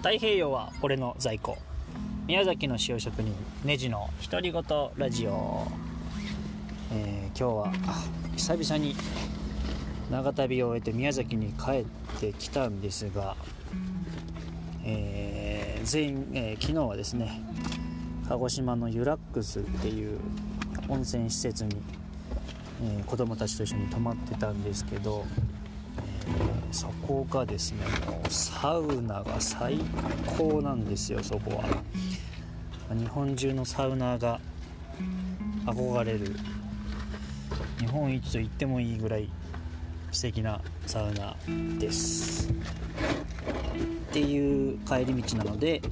太平洋は俺の在庫。宮崎の塩職人ネジの独り言ラジオ、えー、今日は久々に長旅を終えて宮崎に帰ってきたんですが、えー、全員、えー、昨日はですね鹿児島のユラックスっていう温泉施設に、えー、子供たちと一緒に泊まってたんですけどそこがですねもうサウナが最高なんですよそこは。日本中のサウナが憧れる。日本一と言ってもいいぐらい素敵なサウナです。っていう帰り道なので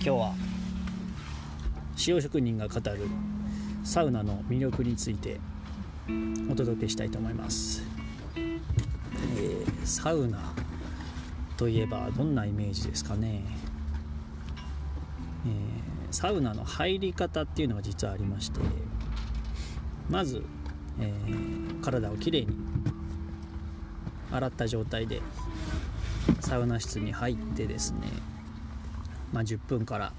今日は塩職人が語るサウナの魅力についてお届けしたいと思います。えー、サウナといえばどんなイメージですかね、えー、サウナの入り方っていうのが実はありましてまず、えー、体をきれいに洗った状態でサウナ室に入ってですね、まあ、10分から、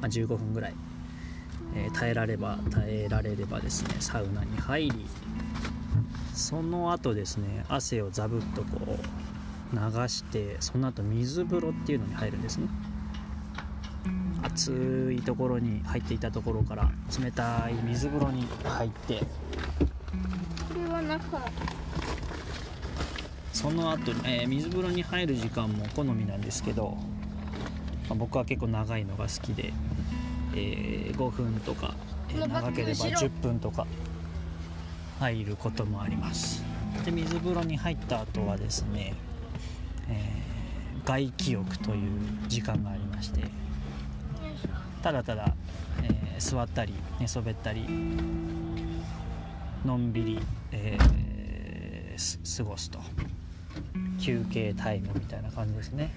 ま、15分ぐらい、え耐えられば耐えられればですねサウナに入りその後ですね汗をザブッとこう流してその後水風呂っていうのに入るんですね。暑いところに入っていたところから冷たい水風呂に入ってこれは中。その後、えー、水風呂に入る時間も好みなんですけど、まあ、僕は結構長いのが好きで、えー、5分とか、えー、長ければ10分とか入ることもあります。で水風呂に入った後はですね、えー、外気浴という時間がありましてただただ、えー、座ったり寝そべったりのんびり、えー、過ごすと。休憩タイムみたいな感じですね、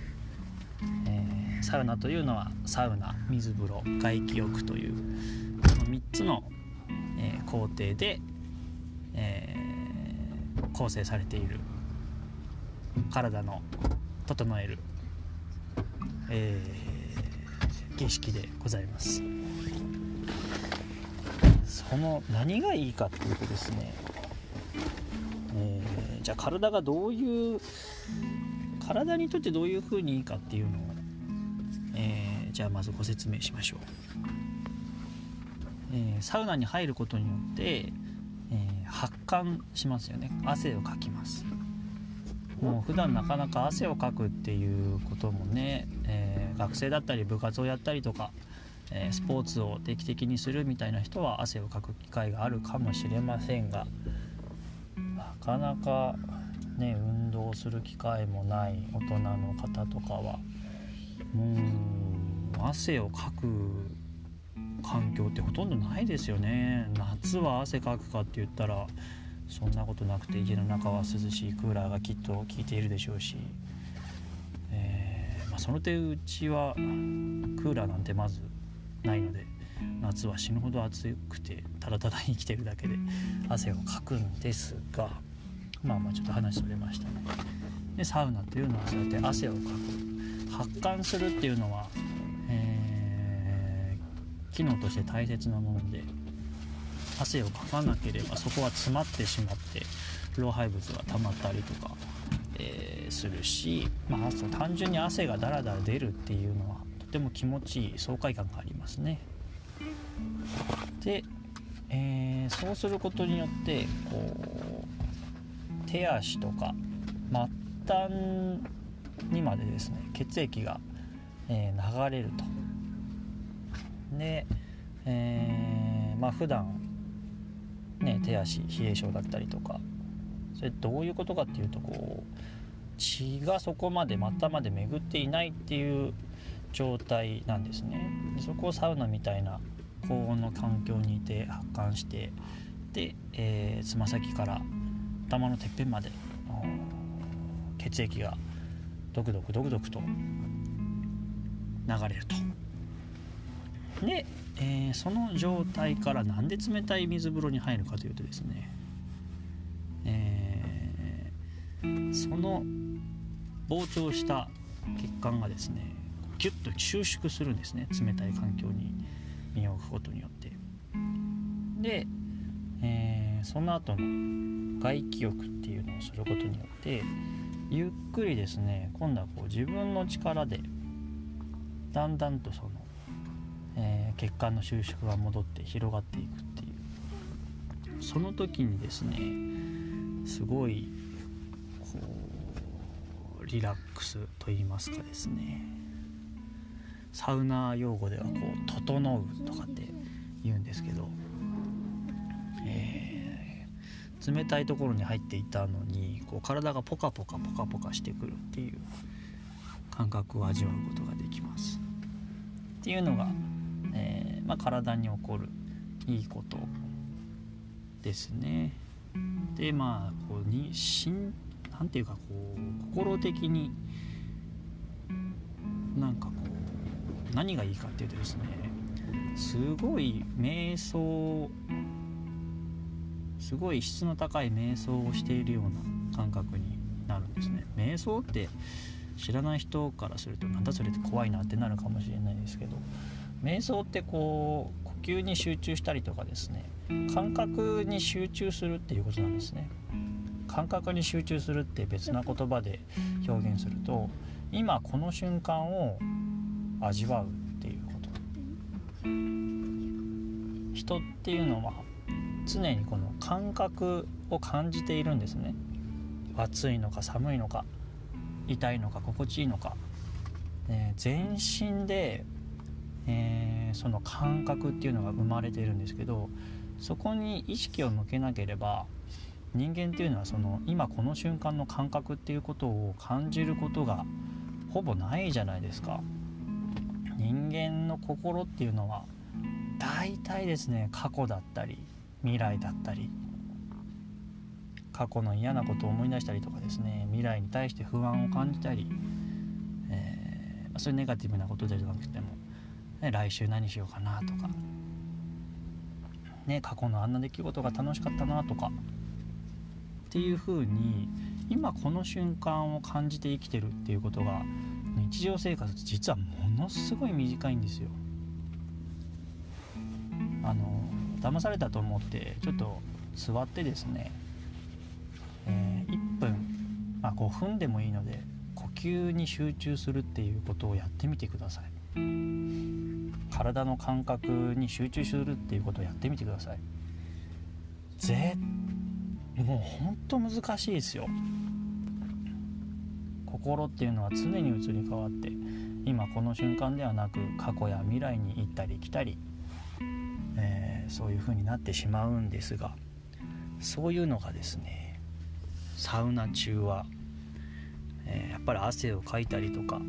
えー、サウナというのはサウナ水風呂外気浴というこの3つの、えー、工程でえー、構成されている。体の整える、えー、儀式でございます。その何がいいかっていうとですね、えー、じゃあ体がどういう体にとってどういうふうにいいかっていうのを、えー、じゃあまずご説明しましょう、えー、サウナに入ることによってえ発汗しますよね。汗をかきます。もう普段なかなか汗をかくっていうこともね、えー、学生だったり部活をやったりとか、えー、スポーツを定期的にするみたいな人は汗をかく機会があるかもしれませんがなかなかね運動する機会もない大人の方とかはもう汗をかく環境ってほとんどないですよね。夏は汗かくかって言ったらそんなことなくて家の中は涼しいクーラーがきっと効いているでしょうし、えー、まあ、その点うちはクーラーなんてまずないので夏は死ぬほど暑くてただただ生きてるだけで汗をかくんですがまあまあちょっと話それましたね。でサウナというのはそうやって汗をかく発汗するっていうのは機能として大切なもので汗をかかなければそこは詰まってしまって老廃物が溜まったりとか、えー、するし、まあ、そ単純に汗がダラダラ出るっていうのはとても気持ちいい爽快感がありますね。で、えー、そうすることによってこう手足とか末端にまでですね血液が、えー、流れるとで、えー、まあ普段ね手足冷え性だったりとかそれどういうことかっていうとこう血がそこまで末端まで巡っていないっていう状態なんですね。でそこをサウナみたいな高温の環境にいて発汗してでつま、先から頭のてっぺんまで血液がドクドクドクドクと流れると。で、えー、その状態からなんで冷たい水風呂に入るかというとですね、えー、その膨張した血管がですねギュッと収縮するんですね冷たい環境に身を置くことによって。で、えー、その後の外気浴っていうのをすることによってゆっくりですね今度はこう自分の力でだんだんとその、えー、血管の収縮が戻って広がっていくっていう。その時にですねすごいこうリラックスと言いますかですね。サウナ用語ではこう「整う」とかって言うんですけど、えー、冷たいところに入っていたのにこう体がポカポカポカポカしてくるっていう感覚を味わうことができます。っていうのが、まあ、体に起こるいいことですね。でまあこうにしんなんていうかこう心的になんかこう何がいいかっていうとですねすごい瞑想すごい質の高い瞑想をしているような感覚になるんですね瞑想って知らない人からするとなんだそれって怖いなってなるかもしれないですけど瞑想ってこう呼吸に集中したりとかですね感覚に集中するっていうことなんですね。感覚に集中するって別な言葉で表現すると今この瞬間を味わうっていうこと。人っていうのは常にこの感覚を感じているんですね。暑いのか寒いのか痛いのか心地いいのか、え、全身で、えー、その感覚っていうのが生まれているんですけどそこに意識を向けなければ人間っていうのはその今この瞬間の感覚っていうことを感じることがほぼないじゃないですか。人間の心っていうのは大体ですね過去だったり未来だったり過去の嫌なことを思い出したりとかですね未来に対して不安を感じたり、えー、そういうネガティブなことじゃなくても、ね、来週何しようかなとか、ね、過去のあんな出来事が楽しかったなとか。っていうふうに今この瞬間を感じて生きてるっていうことが日常生活実はものすごい短いんですよ。あの騙されたと思ってちょっと座ってですねえー、1分、まあ、5分でもいいので呼吸に集中するっていうことをやってみてください。体の感覚に集中するっていうことをやってみてください。ぜもうほんと難しいですよ。心っていうのは常に移り変わって今この瞬間ではなく過去や未来に行ったり来たり、えー、そういう風になってしまうんですがそういうのがですねサウナ中は、えー、やっぱり汗をかいたりとか、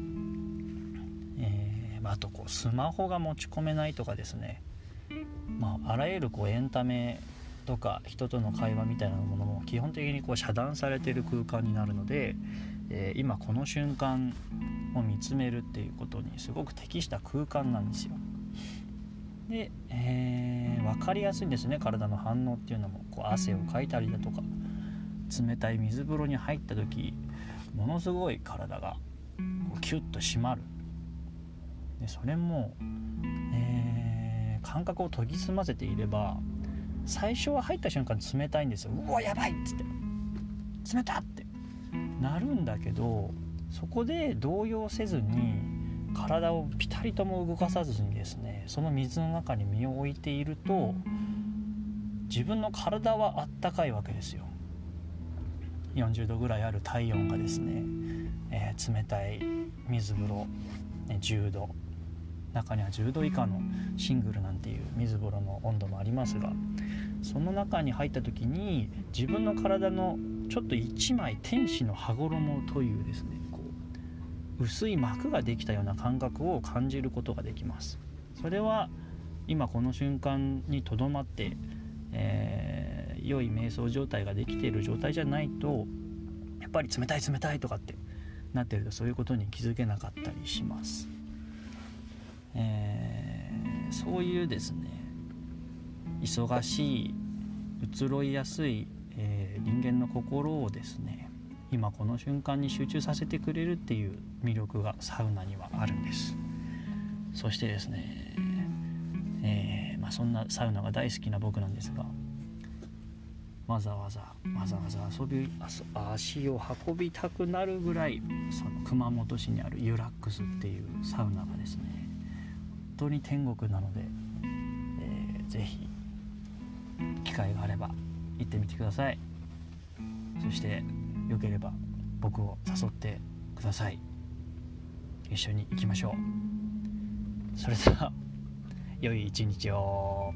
あとこうスマホが持ち込めないとかですね、まあ、あらゆるこうエンタメとか人との会話みたいなものも基本的にこう遮断されてる空間になるので、えー、今この瞬間を見つめるっていうことにすごく適した空間なんですよ。で、えー、分かりやすいんですね。体の反応っていうのもこう汗をかいたりだとか冷たい水風呂に入った時ものすごい体がキュッと締まる。でそれも、えー、感覚を研ぎ澄ませていれば最初は入った瞬間冷たいんですようわやばい！っつって冷たっ！て。なるんだけどそこで動揺せずに体をピタリとも動かさずにですねその水の中に身を置いていると自分の体はあったかいわけですよ。40度ぐらいある体温がですね、えー、冷たい水風呂、ね、10度中には10度以下のシングルなんていう水風呂の温度もありますがその中に入った時に自分の体のちょっと1枚天使の羽衣というですねこう薄い膜ができたような感覚を感じることができます。それは今この瞬間にとどまって、えー良い瞑想状態ができている状態じゃないとやっぱり冷たい冷たいとかってなってるとそういうことに気づけなかったりします、えー、そういうですね忙しい移ろいやすい、えー、人間の心をですね今この瞬間に集中させてくれるっていう魅力がサウナにはあるんです。そしてですね、えー、まあ、そんなサウナが大好きな僕なんですがわざわざわざわざ遊び足を運びたくなるぐらいその熊本市にあるユラックスっていうサウナがですね当に天国なので、えー、ぜひ機会があれば行ってみてください。そしてよければ僕を誘ってください。一緒に行きましょう。それでは良い一日を。